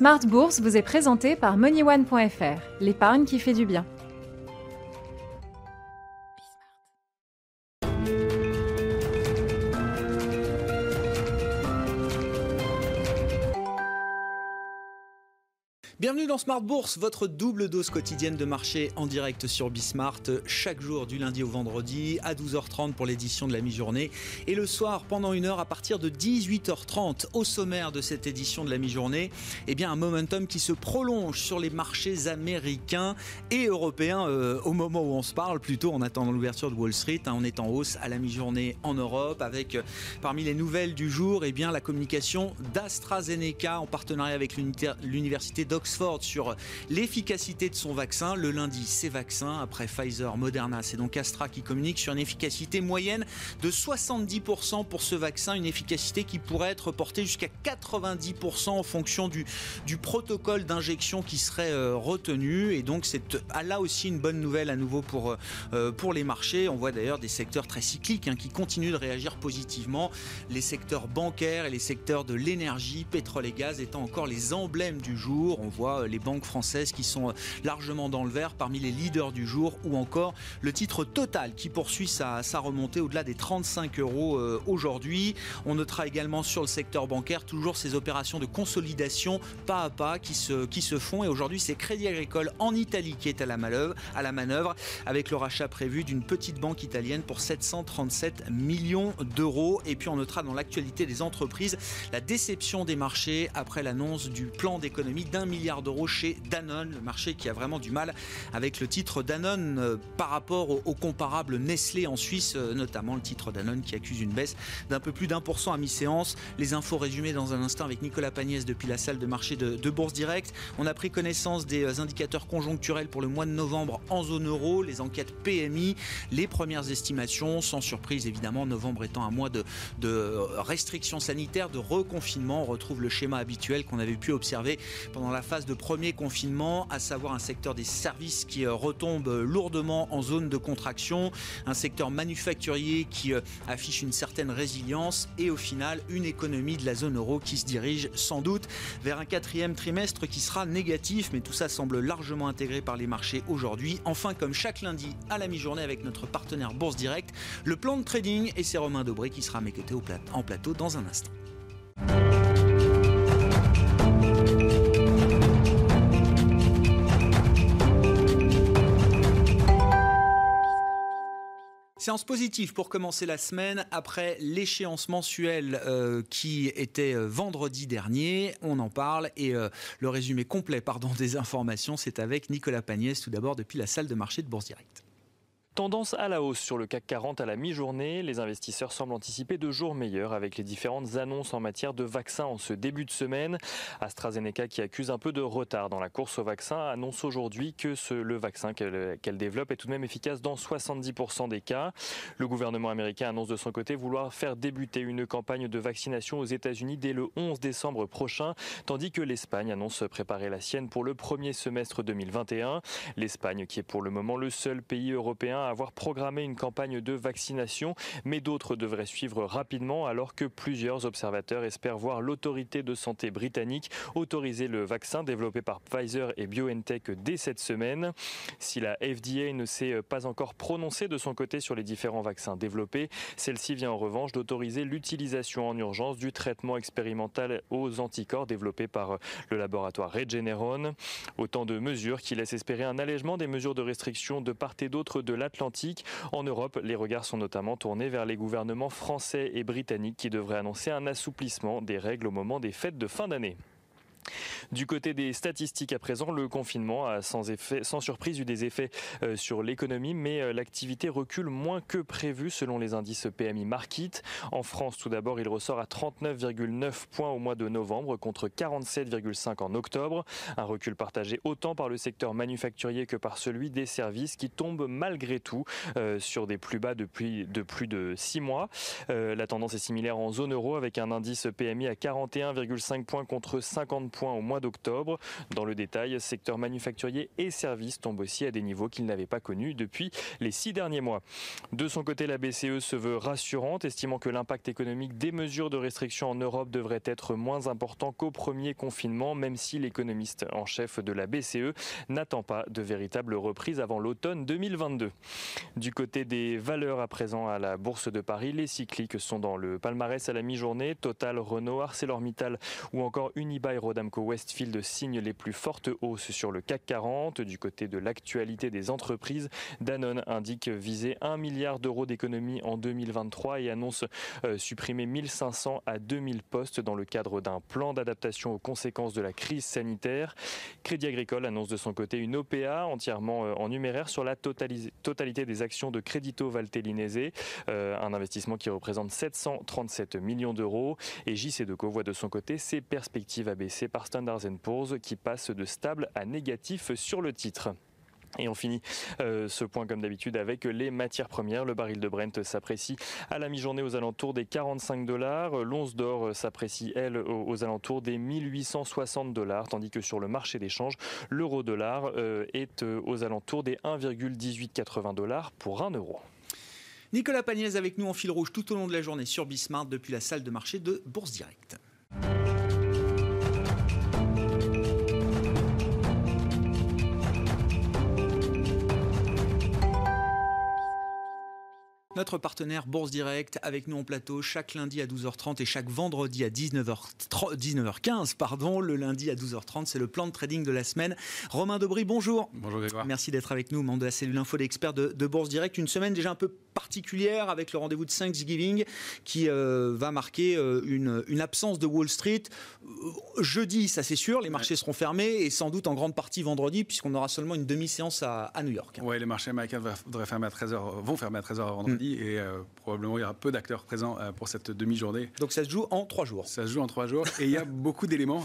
Smart Bourse vous est présenté par MoneyOne.fr, l'épargne qui fait du bien. Bienvenue dans Smart Bourse, votre double dose quotidienne de marché en direct sur Bismart, chaque jour du lundi au vendredi à 12h30 pour l'édition de la mi-journée et le soir pendant une heure à partir de 18h30 au sommaire de cette édition de la mi-journée. Eh bien un momentum qui se prolonge sur les marchés américains et européens euh, au moment où on se parle, plutôt en attendant l'ouverture de Wall Street. Hein, on est en hausse à la mi-journée en Europe avec euh, parmi les nouvelles du jour eh bien, la communication d'AstraZeneca en partenariat avec l'université d'Oxford sur l'efficacité de son vaccin. Le lundi, ces vaccins, après Pfizer, Moderna, c'est donc Astra qui communique sur une efficacité moyenne de 70% pour ce vaccin, une efficacité qui pourrait être portée jusqu'à 90% en fonction du, du protocole d'injection qui serait euh, retenu. Et donc c'est ah, là aussi une bonne nouvelle à nouveau pour, euh, pour les marchés. On voit d'ailleurs des secteurs très cycliques hein, qui continuent de réagir positivement. Les secteurs bancaires et les secteurs de l'énergie, pétrole et gaz étant encore les emblèmes du jour. On voit euh, les banques françaises qui sont euh, largement dans le vert parmi les leaders du jour ou encore le titre Total qui poursuit sa, remontée au-delà des 35 euros euh, aujourd'hui. On notera également sur le secteur bancaire toujours ces opérations de consolidation pas à pas qui se, qui se font et aujourd'hui c'est Crédit Agricole en Italie qui est à la manœuvre, à la manœuvre avec le rachat prévu d'une petite banque italienne pour 737 millions d'euros et puis on notera dans l'actualité des entreprises la déception des marchés après l'annonce du plan d'économie d'un milliard d'euros chez Danone, le marché qui a vraiment du mal avec le titre Danone euh, par rapport au, comparable Nestlé en Suisse, euh, notamment le titre Danone qui accuse une baisse d'un peu plus d'un pour cent à mi-séance. Les infos résumées dans un instant avec Nicolas Pagnès depuis la salle de marché de, de Bourse Direct. On a pris connaissance des euh, indicateurs conjoncturels pour le mois de novembre en zone euro, les enquêtes PMI, les premières estimations, sans surprise évidemment, novembre étant un mois de, de restrictions sanitaires, de reconfinement. On retrouve le schéma habituel qu'on avait pu observer pendant la phase de premier confinement, à savoir un secteur des services qui euh, retombe lourdement en zone de contraction, un secteur manufacturier qui euh, affiche une certaine résilience et au final une économie de la zone euro qui se dirige sans doute vers un quatrième trimestre qui sera négatif, mais tout ça semble largement intégré par les marchés aujourd'hui. Enfin, comme chaque lundi à la mi-journée avec notre partenaire Bourse Direct, le plan de trading et c'est Romain Dobré qui sera à mes côtés en plateau dans un instant. Séance positive pour commencer la semaine après l'échéance mensuelle euh, qui était euh, vendredi dernier. On en parle et euh, le résumé complet des informations, c'est avec Nicolas Pagnès tout d'abord depuis la salle de marché de Bourse Direct. Tendance à la hausse sur le CAC 40 à la mi-journée. Les investisseurs semblent anticiper de jours meilleurs avec les différentes annonces en matière de vaccins en ce début de semaine. AstraZeneca, qui accuse un peu de retard dans la course au vaccin, annonce aujourd'hui que le vaccin qu'elle développe est tout de même efficace dans 70% des cas. Le gouvernement américain annonce de son côté vouloir faire débuter une campagne de vaccination aux États-Unis dès le 11 décembre prochain, tandis que l'Espagne annonce préparer la sienne pour le premier semestre 2021. L'Espagne, qui est pour le moment le seul pays européen avoir programmé une campagne de vaccination, mais d'autres devraient suivre rapidement alors que plusieurs observateurs espèrent voir l'autorité de santé britannique autoriser le vaccin développé par Pfizer et BioNTech dès cette semaine. Si la FDA ne s'est pas encore prononcée de son côté sur les différents vaccins développés, celle-ci vient en revanche d'autoriser l'utilisation en urgence du traitement expérimental aux anticorps développé par le laboratoire Regeneron. Autant de mesures qui laissent espérer un allègement des mesures de restriction de part et d'autre de la En Europe, les regards sont notamment tournés vers les gouvernements français et britanniques qui devraient annoncer un assouplissement des règles au moment des fêtes de fin d'année. Du côté des statistiques à présent, le confinement a sans, surprise eu des effets euh, sur l'économie, mais euh, l'activité recule moins que prévu selon les indices PMI Market. En France, tout d'abord, il ressort à 39,9 points au mois de novembre contre 47,5 en octobre. Un recul partagé autant par le secteur manufacturier que par celui des services qui tombe malgré tout euh, sur des plus bas depuis de plus de 6 mois. la tendance est similaire en zone euro avec un indice PMI à 41,5 points contre 50 points au mois d'octobre. Dans le détail, secteur manufacturier et services tombent aussi à des niveaux qu'ils n'avaient pas connus depuis les six derniers mois. De son côté, la BCE se veut rassurante, estimant que l'impact économique des mesures de restriction en Europe devrait être moins important qu'au premier confinement, même si l'économiste en chef de la BCE n'attend pas de véritable reprise avant l'automne 2022. Du côté des valeurs à présent à la Bourse de Paris, les cycliques sont dans le palmarès à la mi-journée. Total, Renault, ArcelorMittal ou encore Unibail Rodamco Westfield signent les plus fortes hausses sur le CAC 40. Du côté de l'actualité des entreprises, Danone indique viser 1 milliard d'euros d'économie en 2023 et annonce euh, supprimer 1500 à 2000 postes dans le cadre d'un plan d'adaptation aux conséquences de la crise sanitaire. Crédit Agricole annonce de son côté une OPA entièrement euh, en numéraire sur la totalité des actions de Crédito Valtellinese, euh, un investissement qui représente 737 millions d'euros. Et JC Deco voit de son côté ses perspectives abaissées par Standard Poor's qui passe de stable à négatif sur le titre. Et on finit euh, ce point comme d'habitude avec les matières premières. Le baril de Brent s'apprécie à la mi-journée aux alentours des 45 dollars. L'once d'or s'apprécie, elle, aux, alentours des 1860 dollars. Tandis que sur le marché des changes, l'euro-dollar euh, est euh, aux alentours des 1,1880 dollars pour 1 euro. Nicolas Pagnès avec nous en fil rouge tout au long de la journée sur Bismarck depuis la salle de marché de Bourse Directe. Notre partenaire Bourse Direct avec nous en plateau chaque lundi à 12h30 et chaque vendredi à 19h, 19h15. Pardon, le lundi à 12h30, c'est le plan de trading de la semaine. Romain Debris, bonjour. Bonjour Grégoire. Merci d'être avec nous, membre de la cellule info d'experts de, de, Bourse Direct. Une semaine déjà un peu particulière avec le rendez-vous de Thanksgiving qui euh, va marquer euh, une, une, absence de Wall Street. Euh, jeudi, ça c'est sûr, les marchés seront fermés et sans doute en grande partie vendredi puisqu'on aura seulement une demi-séance à, à, New York. Oui, les marchés américains fermer à 13h, vont fermer à 13h vendredi et probablement il y aura peu d'acteurs présents pour cette demi-journée. Donc ça se joue en trois jours. Ça se joue en trois jours et il y a beaucoup d'éléments.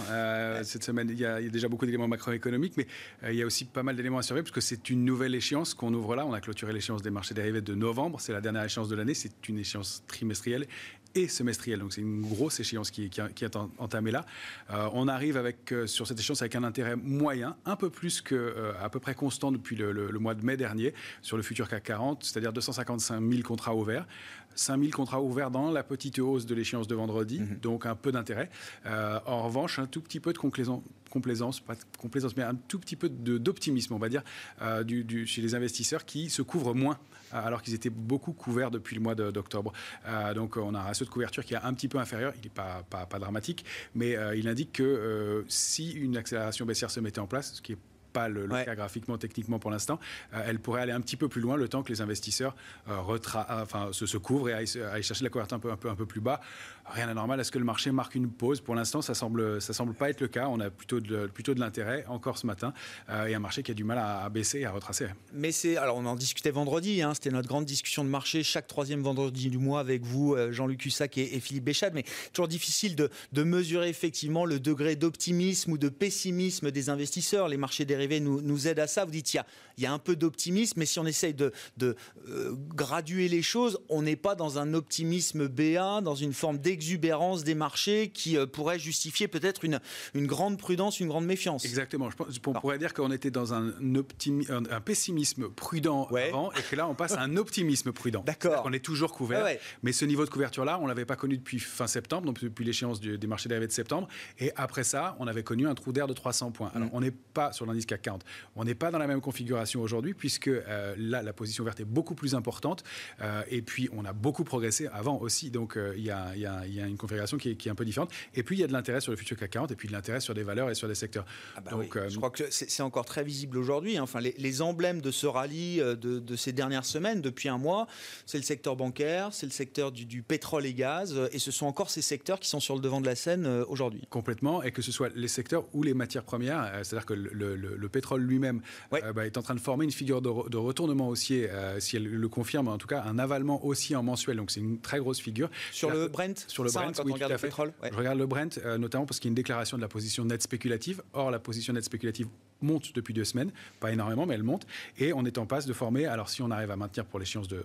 cette semaine, il y, a, il y, a, déjà beaucoup d'éléments macroéconomiques, mais il y a aussi pas mal d'éléments à surveiller parce que c'est une nouvelle échéance qu'on ouvre là. On a clôturé l'échéance des marchés dérivés de novembre. C'est la dernière échéance de l'année. C'est une échéance trimestrielle et semestrielle. Donc c'est une grosse échéance qui, qui, est entamée là. Euh, on arrive avec, euh, sur cette échéance avec un intérêt moyen, un peu plus que euh, à peu près constant depuis le, le, mois de mai dernier sur le futur CAC 40, c'est-à-dire 255 000 contrats ouverts. 5000 contrats ouverts dans la petite hausse de l'échéance de vendredi, mmh. donc un peu d'intérêt. Euh, en revanche, un tout petit peu de complaisance, complaisance pas de complaisance, mais un tout petit peu d'optimisme, on va dire, euh, du, du, chez les investisseurs qui se couvrent moins alors qu'ils étaient beaucoup couverts depuis le mois d'octobre. Euh, donc on a un ratio de couverture qui est un petit peu inférieur, il n'est pas, pas, pas, dramatique, mais euh, il indique que euh, si une accélération baissière se mettait en place, ce qui est pas le, le ouais. cas graphiquement, techniquement pour l'instant, euh, elle pourrait aller un petit peu plus loin le temps que les investisseurs euh, enfin, se, se, couvrent et aillent, aillent, chercher la couverture un peu, un peu, un peu plus bas. Rien d'anormal. Est-ce que le marché marque une pause? Pour l'instant, ça semble, ça semble pas être le cas. On a plutôt de, plutôt de l'intérêt encore ce matin euh, et un marché qui a du mal à, à, baisser et à retracer. Mais c'est, alors on en discutait vendredi, hein, c'était notre grande discussion de marché chaque troisième vendredi du mois avec vous, euh, Jean-Luc Hussac et, Philippe Béchade, mais toujours difficile de, de mesurer effectivement le degré d'optimisme ou de pessimisme des investisseurs. Les marchés dérivés nous, nous aident à ça. Vous dites, il y y a un peu d'optimisme, mais si on essaye de, de euh, graduer les choses, on n'est pas dans un optimisme BA, dans une forme d'exubérance des marchés qui euh, pourrait justifier peut-être une, une grande prudence, une grande méfiance. Exactement. Je pense, on non. pourrait dire qu'on était dans un, un, un pessimisme prudent ouais. avant et que là, on passe à un optimisme prudent. D'accord. On est toujours couvert. Ouais. Mais ce niveau de couverture-là, on ne l'avait pas connu depuis fin septembre, donc depuis l'échéance des marchés dérivés de septembre. Et après ça, on avait connu un trou d'air de 300 points. Alors, mm. on n'est pas sur l'indice CAC 40. On n'est pas dans la même configuration aujourd'hui, puisque euh, là, la position verte est beaucoup plus importante. Euh, et puis, on a beaucoup progressé avant aussi. Donc, euh, il y, y, y, a une configuration qui est, qui est, un peu différente. Et puis, il y a de l'intérêt sur le futur CAC 40 et puis de l'intérêt sur des valeurs et sur des secteurs. Ah bah donc, oui. Je crois que c'est encore très visible aujourd'hui. Enfin, les, les, emblèmes de ce rallye de, de, ces dernières semaines, depuis un mois, c'est le secteur bancaire, c'est le secteur du, du, pétrole et gaz. Et ce sont encore ces secteurs qui sont sur le devant de la scène aujourd'hui. Complètement. Et que ce soit les secteurs ou les matières premières, c'est-à-dire que le, le, le pétrole lui-même euh, bah, est en train de former une figure de, re, de retournement haussier, euh, si elle le confirme, en tout cas un avalement haussier en mensuel. Donc c'est une très grosse figure. Sur le Brent? Sur le ça, Brent, quand oui, on regarde le pétrole ouais. Je regarde le Brent, euh, notamment parce qu'il y a une déclaration de la position nette spéculative. Or, la position nette spéculative monte depuis deux semaines, pas énormément, mais elle monte. Et on est en passe de former, alors si on arrive à maintenir pour l'échéance de,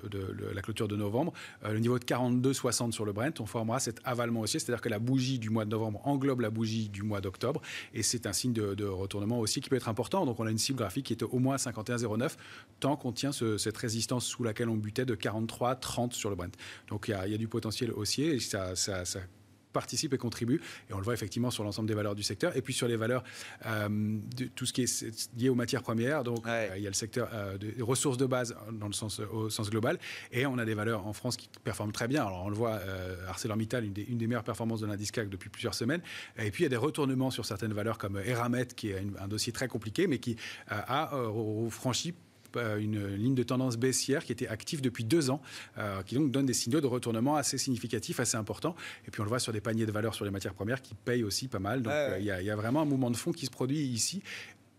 la clôture de novembre, euh, le niveau de 42,60 sur le Brent, on formera cet avalement haussier, c'est-à-dire que la bougie du mois de novembre englobe la bougie du mois d'octobre. Et c'est un signe de, retournement aussi qui peut être important. Donc on a une cible graphique qui est au moins 51,09 tant qu'on tient cette résistance sous laquelle on butait de 43,30 sur le Brent. Donc il y, a du potentiel haussier et ça, ça participe et contribue. Et on le voit effectivement sur l'ensemble des valeurs du secteur. Et puis sur les valeurs, euh, de tout ce qui est lié aux matières premières. Donc euh, il y a le secteur euh, des ressources de base dans le sens, au sens global. Et on a des valeurs en France qui performent très bien. Alors on le voit, ArcelorMittal, une des, une des meilleures performances de l'indice CAC depuis plusieurs semaines. Et puis il y a des retournements sur certaines valeurs comme Eramet, qui est un dossier très compliqué, mais qui a franchi une ligne de tendance baissière qui était active depuis deux ans, euh, qui donc donne des signaux de retournement assez significatifs, assez importants. Et puis on le voit sur des paniers de valeur sur les matières premières qui payent aussi pas mal. Donc euh, il y, y, a vraiment un mouvement de fond qui se produit ici.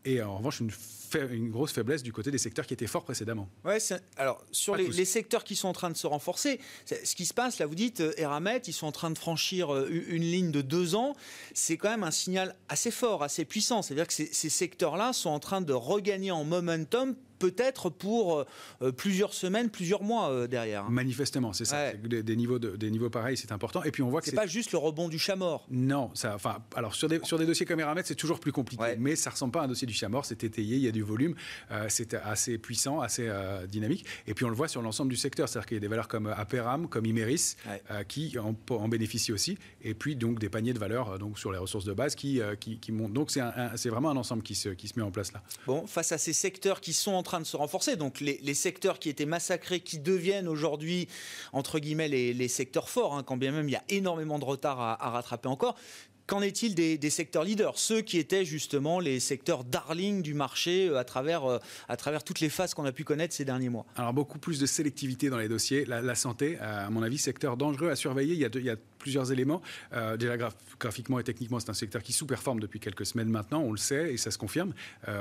Et en revanche, une une grosse faiblesse du côté des secteurs qui étaient forts précédemment. Ouais, alors sur les, secteurs qui sont en train de se renforcer, ce qui se passe là, vous dites euh, Eramet, ils sont en train de franchir euh, une ligne de deux ans, c'est quand même un signal assez fort, assez puissant. C'est-à-dire que ces, secteurs-là sont en train de regagner en momentum peut-être pour euh, plusieurs semaines, plusieurs mois derrière. Manifestement, c'est ça. Des, niveaux des niveaux pareils, c'est important. Et puis on voit que c'est pas juste le rebond du chat mort. Non, ça. Enfin, alors sur des sur des dossiers comme Eramet, c'est toujours plus compliqué. Mais ça ressemble pas à un dossier du chat mort. C'est étayé, il y a du volume, euh, c'est assez puissant, assez euh, dynamique. Et puis on le voit sur l'ensemble du secteur, c'est-à-dire qu'il y a des valeurs comme Aperam, comme Imeris, euh, qui en, bénéficient aussi. Et puis donc des paniers de valeurs donc sur les ressources de base qui, qui, montent. Donc c'est vraiment un ensemble qui se, qui se met en place là. Bon, face à ces secteurs qui sont en train de se renforcer, donc les, secteurs qui étaient massacrés, qui deviennent aujourd'hui entre guillemets les, secteurs forts, hein, quand bien même il y a énormément de retard à rattraper encore. Qu'en est-il des, secteurs leaders, ceux qui étaient justement les secteurs darling du marché euh, à travers, euh, à travers toutes les phases qu'on a pu connaître ces derniers mois? Alors beaucoup plus de sélectivité dans les dossiers. La, santé, à mon avis, secteur dangereux à surveiller. Il y a, a plusieurs éléments. Euh, déjà graphiquement et techniquement, c'est un secteur qui sous-performe depuis quelques semaines maintenant, on le sait et ça se confirme.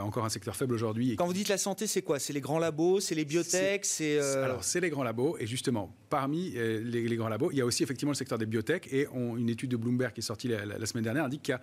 encore un secteur faible aujourd'hui. Quand vous dites la santé, c'est quoi? C'est les grands labos, c'est les biotech, c'est alors c'est les grands labos et justement parmi les, grands labos, il y a aussi effectivement le secteur des biotech et une étude de Bloomberg qui est sortie la, la semaine dernière indique qu'il y a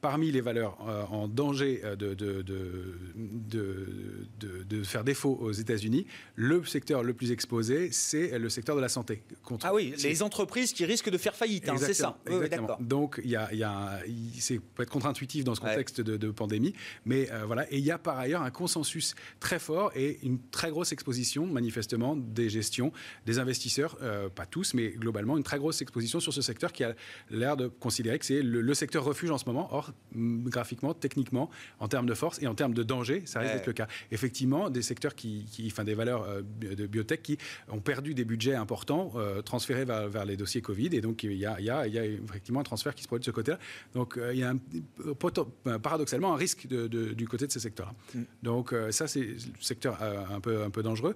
parmi les valeurs euh, en danger euh, de, de, de, de, faire défaut aux États-Unis, le secteur le plus exposé, c'est le secteur de la santé. ah oui, les entreprises qui risquent de faire faillite, hein, c'est ça. Exactement. Donc, il y a, y a c'est peut être contre-intuitif dans ce contexte de, pandémie, mais euh, voilà. Et il y a par ailleurs un consensus très fort et une très grosse exposition, manifestement, des gestions, des investisseurs, pas tous, mais globalement, une très grosse exposition sur ce secteur qui a l'air de considérer que c'est le, le secteur refuge en ce moment. Or, graphiquement, techniquement, en termes de force et en termes de danger, ça risque d'être le cas. Effectivement, des secteurs qui, enfin des valeurs euh, de biotech qui ont perdu des budgets importants euh, transférés vers, les dossiers Covid, et donc il y, a, il, y a, il y a, effectivement un transfert qui se produit de ce côté-là. Donc euh, il y a un, paradoxalement un risque du côté de ces secteurs-là. Mm. Donc ça, c'est le secteur un peu un peu dangereux.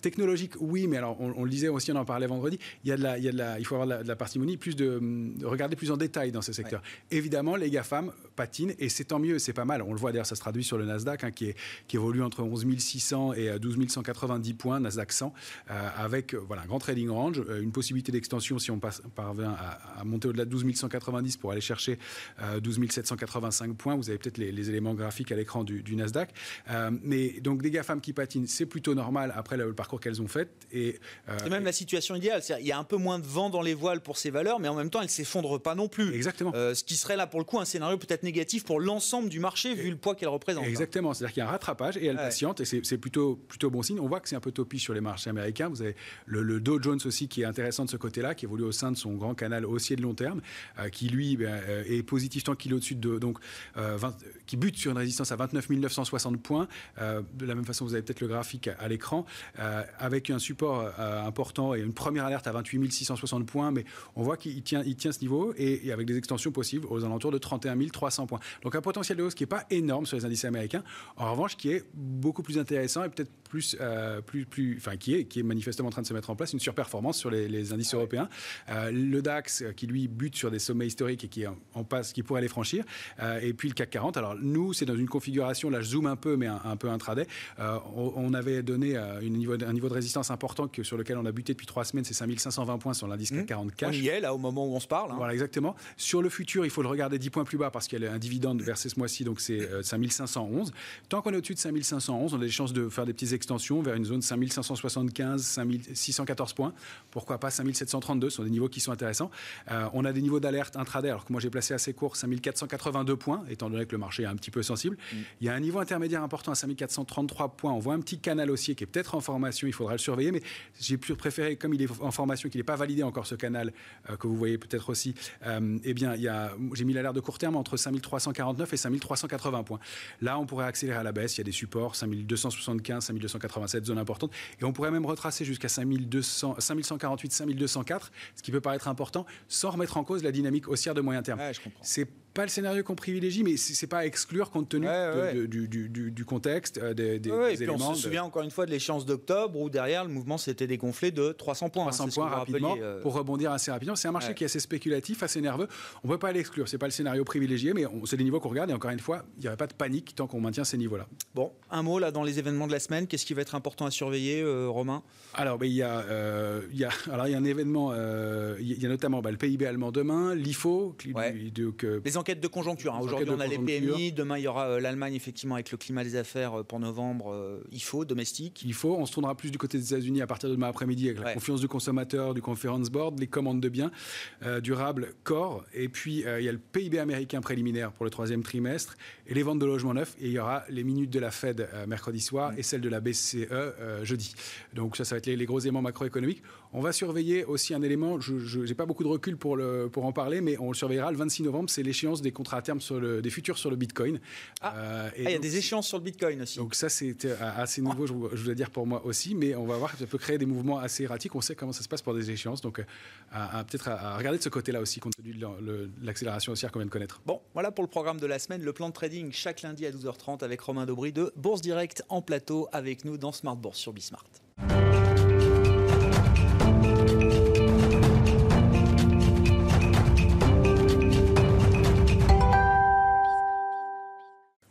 technologique, oui, mais alors on, le disait aussi, on en parlait vendredi. Il y a de la, il y a de la, il faut avoir de la, parcimonie, plus de, regarder plus en détail dans ces secteurs. Évidemment, les GAFAM patine et c'est tant mieux, c'est pas mal. On le voit d'ailleurs, ça se traduit sur le Nasdaq hein, qui, est, qui évolue entre 11 600 et 12 euh, 190 points, Nasdaq 100, euh, avec euh, voilà, un grand trading range, une possibilité d'extension si on passe, parvient à, monter au-delà de 12 190 pour aller chercher 12 785 points. Vous avez peut-être les, éléments graphiques à l'écran du, Nasdaq. mais donc des GAFAM qui patinent, c'est plutôt normal après le, parcours qu'elles ont fait. Et, c'est même la situation idéale. Il y a un peu moins de vent dans les voiles pour ces valeurs, mais en même temps, elles s'effondrent pas non plus. Exactement. ce qui serait là pour le coup un scénario peut-être négatif pour l'ensemble du marché vu le poids qu'elle représente. Hein. Exactement, c'est-à-dire qu'il y a un rattrapage et elle patiente et c'est plutôt, plutôt bon signe. On voit que c'est un peu topi sur les marchés américains. Vous avez le, Dow Jones aussi qui est intéressant de ce côté-là, qui évolue au sein de son grand canal haussier de long terme, euh, qui lui ben, euh, est positif tant qu'il est au-dessus de donc euh, qui bute sur une résistance à 29 960 points. de la même façon, vous avez peut-être le graphique à, l'écran avec un support important et une première alerte à 28 660 points, mais on voit qu'il tient, il tient ce niveau et, et avec des extensions possibles aux alentours de 31 300 points. Donc un potentiel de hausse qui n'est pas énorme sur les indices américains, en revanche qui est beaucoup plus intéressant et peut-être plus, euh, plus, plus, enfin qui est, qui est manifestement en train de se mettre en place, une surperformance sur les, indices européens. Euh, le DAX euh, qui lui bute sur des sommets historiques et qui en, passe, qui pourrait les franchir. et puis le CAC 40. Alors nous, c'est dans une configuration, là je zoome un peu, mais un, peu intraday. On, avait donné une niveau, un niveau de résistance important que, sur lequel on a buté depuis trois semaines, c'est 5520 points sur l'indice CAC 40 cash. On y est là au moment où on se parle. Hein. Voilà exactement. Sur le futur, il faut le regarder 10 points plus plus bas parce qu'il y a un dividende versé ce mois-ci, donc c'est 5511. Tant qu'on est au-dessus de 5511, on a des chances de faire des petites extensions vers une zone 5575, 5614 points. Pourquoi pas 5732 Ce sont des niveaux qui sont intéressants. on a des niveaux d'alerte intraday, alors que moi j'ai placé assez court, 5482 points, étant donné que le marché est un petit peu sensible. Mm. Il y a un niveau intermédiaire important à 5433 points. On voit un petit canal haussier qui est peut-être en formation, il faudra le surveiller, mais j'ai préféré, comme il est en formation, qu'il n'est pas validé encore ce canal, euh, que vous voyez peut-être aussi, euh, eh bien, j'ai mis l'alerte de court terme entre 5349 et 5380 points. Là, on pourrait accélérer à la baisse, il y a des supports, 5275, 5287, zone importante, et on pourrait même retracer jusqu'à 5200, 5148, 5204, ce qui peut paraître important, sans remettre en cause la dynamique haussière de moyen terme. c'est pas le scénario qu'on privilégie, mais c'est pas à exclure compte tenu du, contexte, euh, des, des, et puis On se souvient encore une fois de l'échéance d'octobre où derrière le mouvement s'était dégonflé de 300 points. 300 hein, points rapidement euh. pour rebondir assez rapidement. C'est un marché qui est assez spéculatif, assez nerveux. On ne peut pas l'exclure. C'est pas le scénario privilégié, mais c'est des niveaux qu'on regarde. Et encore une fois, il n'y aurait pas de panique tant qu'on maintient ces niveaux-là. Bon, un mot là dans les événements de la semaine. Qu'est-ce qui va être important à surveiller, euh, Romain? Alors, ben, il y a, il y a, alors il y a un événement. il y a notamment bah, le PIB allemand demain, l'IFO, les enquêtes de conjoncture. Hein. Aujourd'hui, on a les PMI. Demain, il y aura euh, l'Allemagne, effectivement, avec le climat des affaires euh, pour novembre. Euh, il faut, domestique. Il faut. On se tournera plus du côté des États-Unis à partir de demain après-midi avec la confiance du consommateur, du conference board, les commandes de biens durables, corps. Et puis, il y a le PIB américain préliminaire pour le troisième trimestre et les ventes de logements neufs. Et il y aura les minutes de la Fed mercredi soir et celles de la BCE jeudi. Donc, ça, ça va être les, les gros éléments macroéconomiques. On va surveiller aussi un élément, je n'ai pas beaucoup de recul pour, le, pour en parler, mais on le surveillera le 26 novembre, c'est l'échéance des contrats à terme sur le, des futurs sur le Bitcoin. Ah, euh, ah il y a des échéances sur le Bitcoin aussi. Donc ça, c'est euh, assez nouveau, je, je voulais dire pour moi aussi, mais on va voir, ça peut créer des mouvements assez erratiques. On sait comment ça se passe pour des échéances, donc euh, peut-être à, regarder de ce côté-là aussi, compte tenu de l'accélération haussière qu'on vient de connaître. Bon, voilà pour le programme de la semaine, le plan de trading chaque lundi à 12h30 avec Romain Daubry de Bourse Direct en plateau avec nous dans Smart Bourse sur Bismart.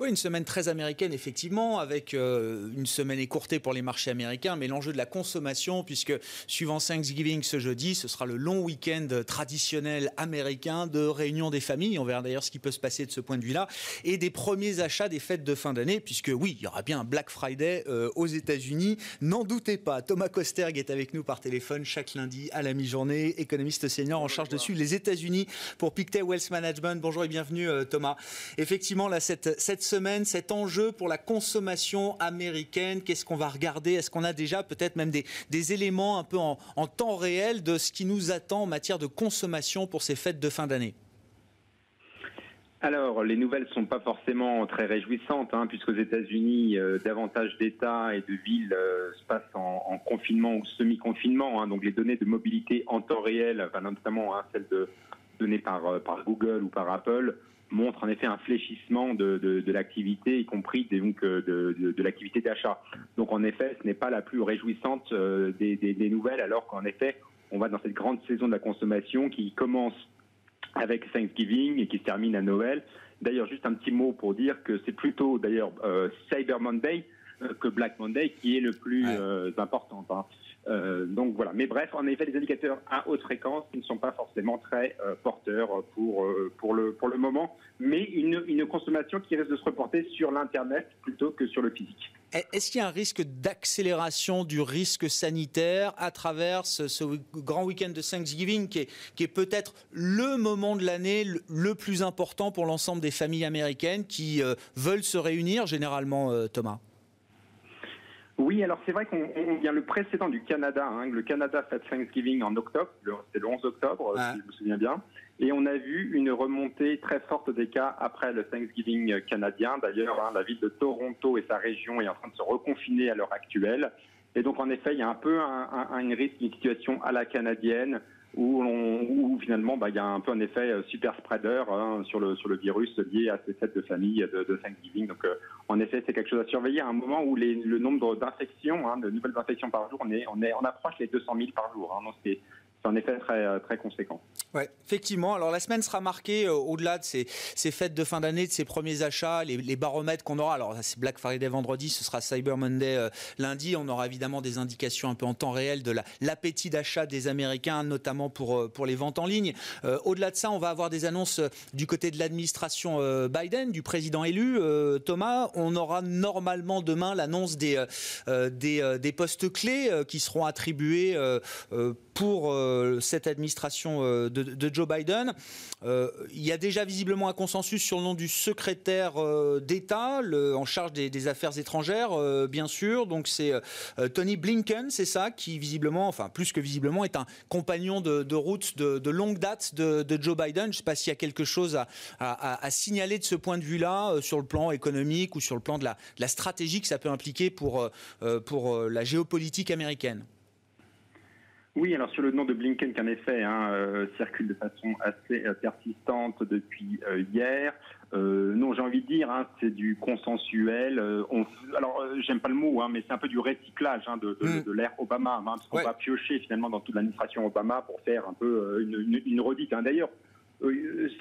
Une semaine très américaine, effectivement, avec euh, une semaine écourtée pour les marchés américains, mais l'enjeu de la consommation, puisque suivant Thanksgiving ce jeudi, ce sera le long week-end traditionnel américain de réunion des familles. On verra d'ailleurs ce qui peut se passer de ce point de vue-là. Et des premiers achats des fêtes de fin d'année, puisque oui, il y aura bien un Black Friday euh, aux États-Unis. N'en doutez pas. Thomas Kosterg est avec nous par téléphone chaque lundi à la mi-journée, économiste senior en charge de suivre les États-Unis pour Pictet Wealth Management. Bonjour et bienvenue, euh, Thomas. Effectivement, là, cette, cette semaine, cet enjeu pour la consommation américaine Qu'est-ce qu'on va regarder? Est-ce qu'on a déjà peut-être même des, éléments un peu en, temps réel de ce qui nous attend en matière de consommation pour ces fêtes de fin d'année? Alors, les nouvelles ne sont pas forcément très réjouissantes, hein, puisqu'aux États-Unis, euh, davantage d'États et de villes euh, se passent en, confinement ou semi-confinement. Hein. donc, les données de mobilité en temps réel, notamment hein, celles données euh, par Google ou par Apple, montre en effet un fléchissement de, de, l'activité, y compris donc, euh, de, de l'activité d'achat. Donc en effet, ce n'est pas la plus réjouissante euh, des, des, nouvelles, alors qu'en effet, on va dans cette grande saison de la consommation qui commence avec Thanksgiving et qui se termine à Noël. D'ailleurs, juste un petit mot pour dire que c'est plutôt d'ailleurs euh, Cyber Monday que Black Monday qui est le plus important. Hein. Euh, donc voilà. Mais bref, en effet, les indicateurs à haute fréquence ne sont pas forcément très euh, porteurs pour, euh, pour, le, pour le moment, mais une, une consommation qui risque de se reporter sur l'Internet plutôt que sur le physique. Est-ce qu'il y a un risque d'accélération du risque sanitaire à travers ce, grand week-end de Thanksgiving qui est, qui est peut-être le moment de l'année le, plus important pour l'ensemble des familles américaines qui veulent se réunir généralement, Thomas? Oui, alors c'est vrai qu'on vient le précédent du Canada. Hein. le Canada fait Thanksgiving en octobre, c'était le 11 octobre, si je me souviens bien. Et on a vu une remontée très forte des cas après le Thanksgiving canadien. D'ailleurs, hein, la ville de Toronto et sa région est en train de se reconfiner à l'heure actuelle. Et donc, en effet, il y a un peu un, un, une risque, une situation à la canadienne où, finalement bah, il y a un peu un effet euh, super spreader hein, sur, le, sur le virus lié à ces fêtes de famille de, de Thanksgiving. Donc euh, en effet c'est quelque chose à surveiller à un moment où le nombre d'infections, hein, de nouvelles infections par jour, on, est, on, on approche les 200 000 par jour. Hein, c'est un effet très, très conséquent. Ouais, effectivement. Alors la semaine sera marquée euh, au-delà de ces, fêtes de fin d'année, de ces premiers achats, les, baromètres qu'on aura. Alors c'est Black Friday vendredi, ce sera Cyber Monday euh, lundi. On aura évidemment des indications un peu en temps réel de l'appétit d'achat des Américains, notamment pour, euh, pour les ventes en ligne. Euh, au-delà de ça, on va avoir des annonces du côté de l'administration euh, Biden, du président élu. Thomas, on aura normalement demain l'annonce des, des, postes clés qui seront attribués pour cette administration de, de, Joe Biden. Euh, il y a déjà visiblement un consensus sur le nom du secrétaire euh, d'État en charge des, affaires étrangères, euh, bien sûr. Donc c'est Tony Blinken, c'est ça, qui visiblement, enfin plus que visiblement, est un compagnon de, route de, longue date de, Joe Biden. Je ne sais pas s'il y a quelque chose à, signaler de ce point de vue-là, sur le plan économique ou sur le plan de la, stratégie que ça peut impliquer pour la géopolitique américaine. Oui, alors sur le nom de Blinken, qu'en effet hein, euh, circule de façon assez euh, persistante depuis euh, hier. Non, j'ai envie de dire, hein, c'est du consensuel. On, alors, j'aime pas le mot, hein, mais c'est un peu du recyclage de, de, mm. de l'ère Obama, parce qu'on ouais. va piocher finalement dans toute l'administration Obama pour faire un peu une, une, une redite. D'ailleurs, il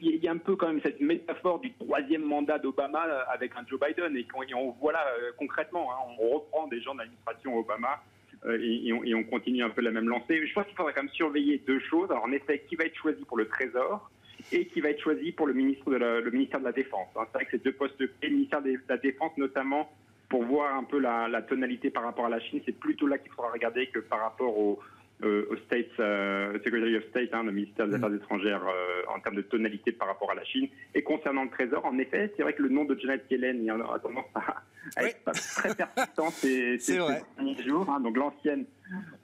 y a un peu quand même cette métaphore du troisième mandat d'Obama avec un Joe Biden, et, on, on voit là concrètement, on reprend des gens de l'administration Obama et, et, on, continue un peu la même lancée. Je pense qu'il faudra quand même surveiller deux choses. Alors, en effet, qui va être choisi pour le Trésor et qui va être choisi pour le, ministre de la, ministère de la Défense. Hein, c'est vrai que ces deux postes clés, le ministère de la Défense notamment, pour voir un peu la, tonalité par rapport à la Chine, c'est plutôt là qu'il faudra regarder que par rapport au, euh, au State, euh, Secretary of State, hein, le ministère des Affaires mm. étrangères, euh, en termes de tonalité par rapport à la Chine. Et concernant le Trésor, en effet, c'est vrai que le nom de Janet Yellen a tendance à, à être très persistant ces, derniers jours. Hein, donc l'ancienne,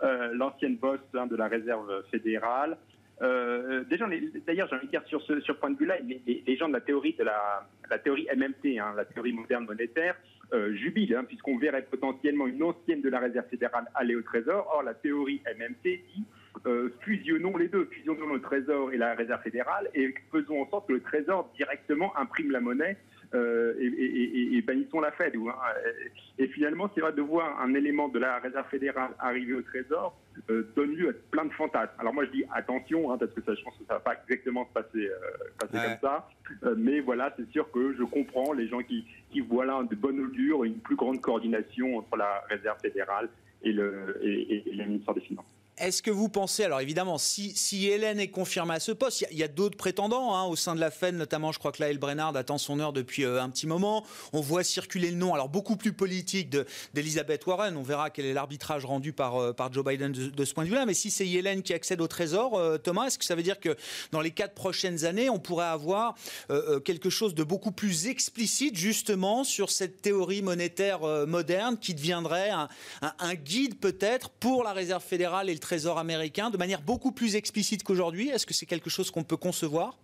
euh, l'ancienne boss hein, de la réserve fédérale. Euh, déjà, d'ailleurs, j'ai envie de dire sur ce sur point de vue-là, les, les, les, gens de la théorie de la, la théorie MMT, hein, la théorie moderne monétaire, euh, jubile, hein, puisqu'on verrait potentiellement une ancienne de la réserve fédérale aller au Trésor. Or, la théorie MMT dit euh, fusionnons les deux, fusionnons le Trésor et la réserve fédérale et faisons en sorte que le Trésor directement imprime la monnaie euh, et, et, et, bannissons la Fed. Hein. Et finalement, c'est vrai de voir un élément de la réserve fédérale arriver au Trésor euh, donne lieu à plein de fantasmes. Alors moi, je dis attention, hein, parce que ça, je pense que ça va pas exactement se passer, euh, passer ouais. comme ça. Mais voilà, c'est sûr que je comprends les gens qui, qui voient là de bonne augure une plus grande coordination entre la réserve fédérale et le, et, et le ministère des Finances. Est-ce que vous pensez, alors évidemment, si, si Hélène est confirmée à ce poste, il y a, d'autres prétendants hein, au sein de la Fed, notamment, je crois que Laël Brennard attend son heure depuis euh, un petit moment. On voit circuler le nom, alors beaucoup plus politique, d'Elisabeth Warren. On verra quel est l'arbitrage rendu par, euh, par Joe Biden de, ce point de vue-là. Mais si c'est Hélène qui accède au Trésor, euh, Thomas, est-ce que ça veut dire que dans les quatre prochaines années, on pourrait avoir quelque chose de beaucoup plus explicite, justement, sur cette théorie monétaire moderne qui deviendrait un, un, un guide peut-être pour la Réserve fédérale et le Trésor américain de manière beaucoup plus explicite qu'aujourd'hui? Est-ce que c'est quelque chose qu'on peut concevoir?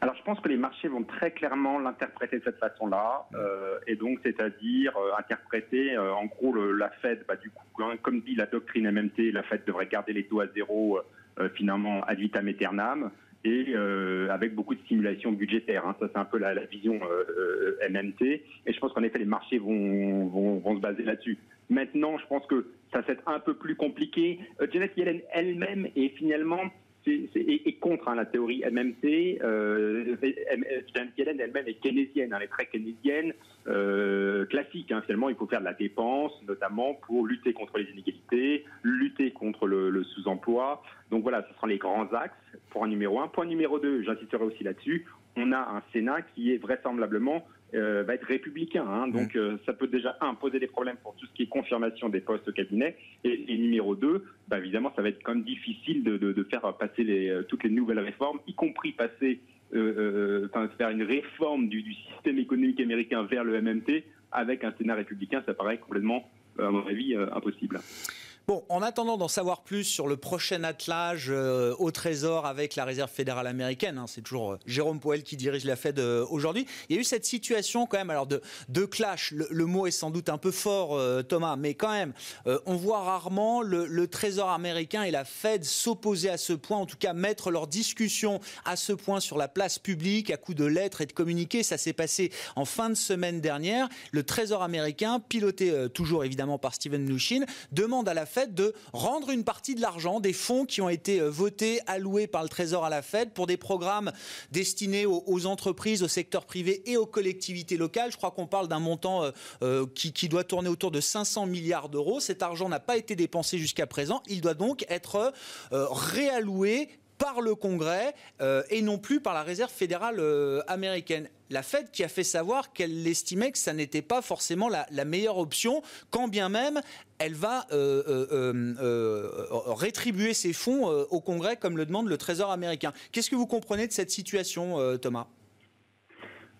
Alors je pense que les marchés vont très clairement l'interpréter de cette façon-là, euh, et donc c'est-à-dire euh, interpréter euh, en gros la Fed, bah, du coup, hein, comme dit la doctrine MMT, la Fed devrait garder les taux à zéro finalement ad vitam aeternam, et avec beaucoup de stimulation budgétaire. Hein. Ça, c'est un peu la, vision MMT. Et je pense qu'en effet, les marchés vont se baser là-dessus. Maintenant, je pense que ça c'est un peu plus compliqué. Euh, Janet Yellen elle-même est finalement est, est, est, contre hein, la théorie MMT. Euh, Janet Yellen elle-même est keynésienne, hein, elle est très keynésienne, euh, classique. Hein, finalement, il faut faire de la dépense, notamment pour lutter contre les inégalités, lutter contre le, le sous-emploi. Donc voilà, ce seront les grands axes. Point numéro un. Point numéro deux, j'insisterai aussi là-dessus. On a un Sénat qui est vraisemblablement euh, va être républicain. Hein, donc mmh. euh, ça peut déjà un poser des problèmes pour tout ce qui est confirmation des postes au cabinet. Et, et numéro deux, bah, évidemment, ça va être quand même difficile de, de, de faire passer les, euh, toutes les nouvelles réformes, y compris passer, euh, euh faire une réforme du, du, système économique américain vers le MMT avec un Sénat républicain. Ça paraît complètement, à mon avis, impossible. Bon, en attendant d'en savoir plus sur le prochain attelage euh, au Trésor avec la Réserve fédérale américaine, hein, c'est toujours euh, Jérôme Powell qui dirige la Fed euh, aujourd'hui. Il y a eu cette situation quand même, alors de, clash. Le, mot est sans doute un peu fort, Thomas, mais quand même, on voit rarement le, Trésor américain et la Fed s'opposer à ce point, en tout cas mettre leur discussion à ce point sur la place publique à coup de lettres et de communiqués. Ça s'est passé en fin de semaine dernière. Le Trésor américain, piloté toujours évidemment par Steven Mnuchin, demande à la Fed De rendre une partie de l'argent des fonds qui ont été votés, alloués par le Trésor à la Fed pour des programmes destinés aux, entreprises, au secteur privé et aux collectivités locales. Je crois qu'on parle d'un montant qui, qui doit tourner autour de 500 milliards d'euros. Cet argent n'a pas été dépensé jusqu'à présent. Il doit donc être réalloué par le Congrès euh, et non plus par la Réserve fédérale euh, américaine. La Fed qui a fait savoir qu'elle estimait que ça n'était pas forcément la, meilleure option, quand bien même elle va euh, rétribuer ses fonds au Congrès comme le demande le Trésor américain. Qu'est-ce que vous comprenez de cette situation, Thomas?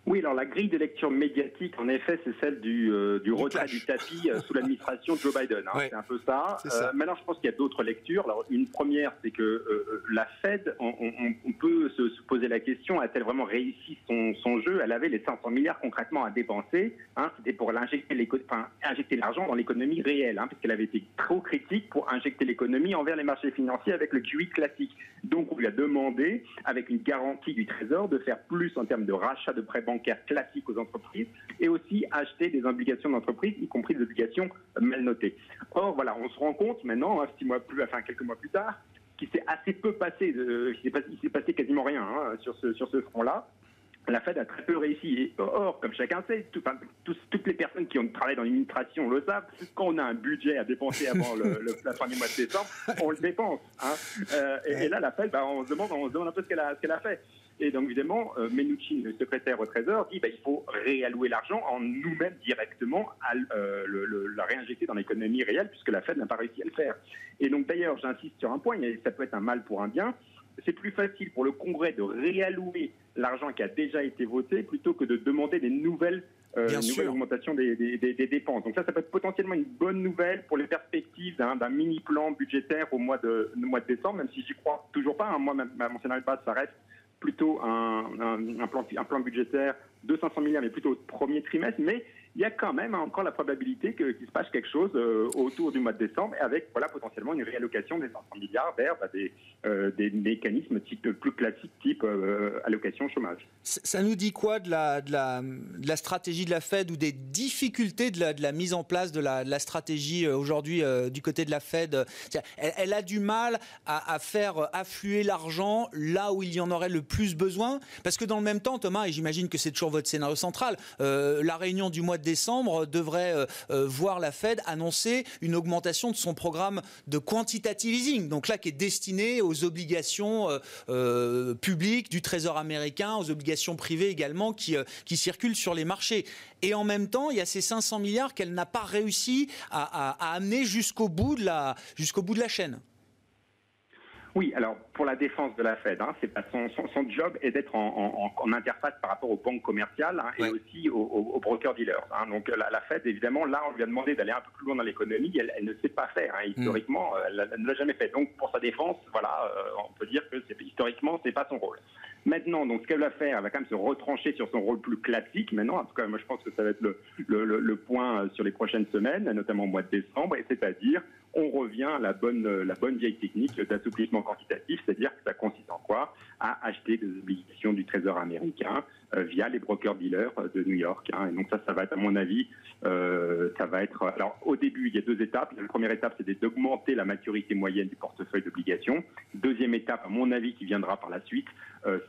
Oui, alors la grille de lecture médiatique, en effet, c'est celle du, euh, du, retrait du tapis euh, sous l'administration de Joe Biden. Hein. C'est un peu ça. Euh, maintenant, je pense qu'il y a d'autres lectures. Alors, une première, c'est que la Fed, on, peut se, poser la question a-t-elle vraiment réussi son, son, jeu Elle avait les 500 milliards concrètement à dépenser. Hein? C'était pour injecter, enfin, l'argent dans l'économie réelle, hein, puisqu'elle avait été trop critique pour injecter l'économie envers les marchés financiers avec le QE classique. Donc, on lui a demandé, avec une garantie du Trésor, de faire plus en termes de rachat de prêts bancaires classique aux entreprises et aussi acheter des obligations d'entreprise, y compris des obligations mal notées. Or, voilà, on se rend compte maintenant, hein, six mois plus, enfin quelques mois plus tard, qu'il s'est assez peu passé, de, il s'est passé, quasiment rien hein, sur ce, sur ce front-là la Fed a très peu réussi. Or, comme chacun sait, toutes les personnes qui ont travaillé dans l'administration le savent, quand on a un budget à dépenser avant le, la fin du mois de décembre, on le dépense. Hein. Euh, et, là, la Fed, bah, on, se demande, un peu ce qu'elle a fait. Et donc, évidemment, euh, Menuchin, le secrétaire au Trésor, dit qu'il bah, faut réallouer l'argent en nous-mêmes directement à euh, le, la réinjecter dans l'économie réelle, puisque la Fed n'a pas réussi à le faire. Et donc, d'ailleurs, j'insiste sur un point, ça peut être un mal pour un bien. C'est plus facile pour le Congrès de réallouer l'argent qui a déjà été voté plutôt que de demander des nouvelles, euh, augmentations des, dépenses. Donc ça, ça peut être potentiellement une bonne nouvelle pour les perspectives d'un mini-plan budgétaire au mois de, mois de décembre, même si j'y crois toujours pas. Hein. Moi, ma, mon scénario de base, ça reste plutôt un, plan budgétaire de 500 milliards, mais plutôt au premier trimestre. Mais il y a quand même encore la probabilité qu'il se passe quelque chose euh, autour du mois de décembre, avec voilà, potentiellement une réallocation des 500 milliards vers bah, des, euh, des, mécanismes type, plus classiques, type euh, allocation chômage. Ça nous dit quoi de la, de, la, stratégie de la Fed ou des difficultés de la, de la mise en place de la, stratégie aujourd'hui du côté de la Fed? Elle, elle, a du mal à, à faire affluer l'argent là où il y en aurait le plus besoin? Parce que dans le même temps, Thomas, et j'imagine que c'est toujours votre scénario central, la réunion du mois de décembre devrait euh, euh, voir la Fed annoncer une augmentation de son programme de quantitative easing, donc là qui est destiné aux obligations euh, publiques du Trésor américain, aux obligations privées également qui, circulent sur les marchés. Et en même temps, il y a ces 500 milliards qu'elle n'a pas réussi à, amener jusqu'au bout de la chaîne. Oui, alors pour la défense de la Fed, hein, c'est son, son, job est d'être en, en, interface par rapport aux banques commerciales hein, et aussi aux, aux, brokers dealers. Hein. Donc la, la, Fed, évidemment, là, on lui a demandé d'aller un peu plus loin dans l'économie. Elle, elle, ne sait pas faire. Historiquement, mm. elle, ne l'a jamais fait. Donc pour sa défense, voilà, euh, on peut dire que historiquement, c'est pas son rôle. Maintenant, donc, ce qu'elle va faire, elle va quand même se retrancher sur son rôle plus classique. Maintenant, en tout cas, moi, je pense que ça va être le, le, le, le point euh, sur les prochaines semaines, notamment au mois de décembre, et c'est-à-dire on revient à la bonne, la bonne vieille technique d'assouplissement quantitatif, c'est-à-dire que ça consiste en quoi? À acheter des obligations du Trésor américain via les brokers-dealers euh, de New York. Hein. Et donc ça, ça va être, à mon avis, euh, ça va être... Alors au début, il y a deux étapes. La première étape, c'est d'augmenter la maturité moyenne du portefeuille d'obligations. Deuxième étape, à mon avis, qui viendra par la suite,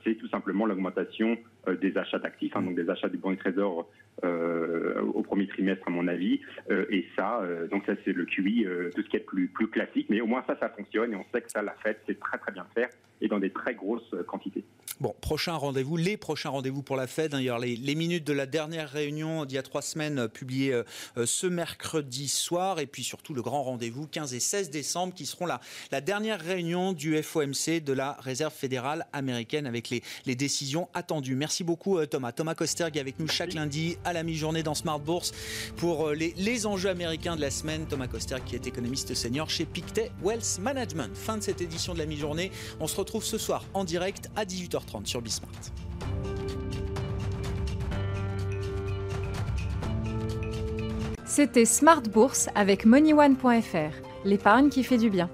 c'est tout simplement l'augmentation des achats d'actifs, hein, donc des achats du bon trésor au premier trimestre, à mon avis. et ça, donc ça, c'est le QI, tout ce qui est plus, plus classique. Mais au moins ça, ça fonctionne et on sait que ça, la fête, c'est très très bien faire et dans des très grosses quantités. Bon, prochain rendez-vous, les prochains rendez-vous pour la Fed. Hein, les, minutes de la dernière réunion d'il y a trois semaines euh, publiées euh, euh, ce mercredi soir. Et puis surtout le grand rendez-vous 15 et 16 décembre qui seront la, la dernière réunion du FOMC de la Réserve fédérale américaine avec les, les décisions attendues. Merci beaucoup Thomas. Thomas Kosterg avec nous chaque lundi à la mi-journée dans Smart Bourse pour les, les, enjeux américains de la semaine. Thomas Kosterg qui est économiste senior chez Pictet Wealth Management. Fin de cette édition de la mi-journée. On se retrouve ce soir en direct à 18h30 sur Bismart. C'était Smart Bourse avec MoneyOne.fr, l'épargne qui fait du bien.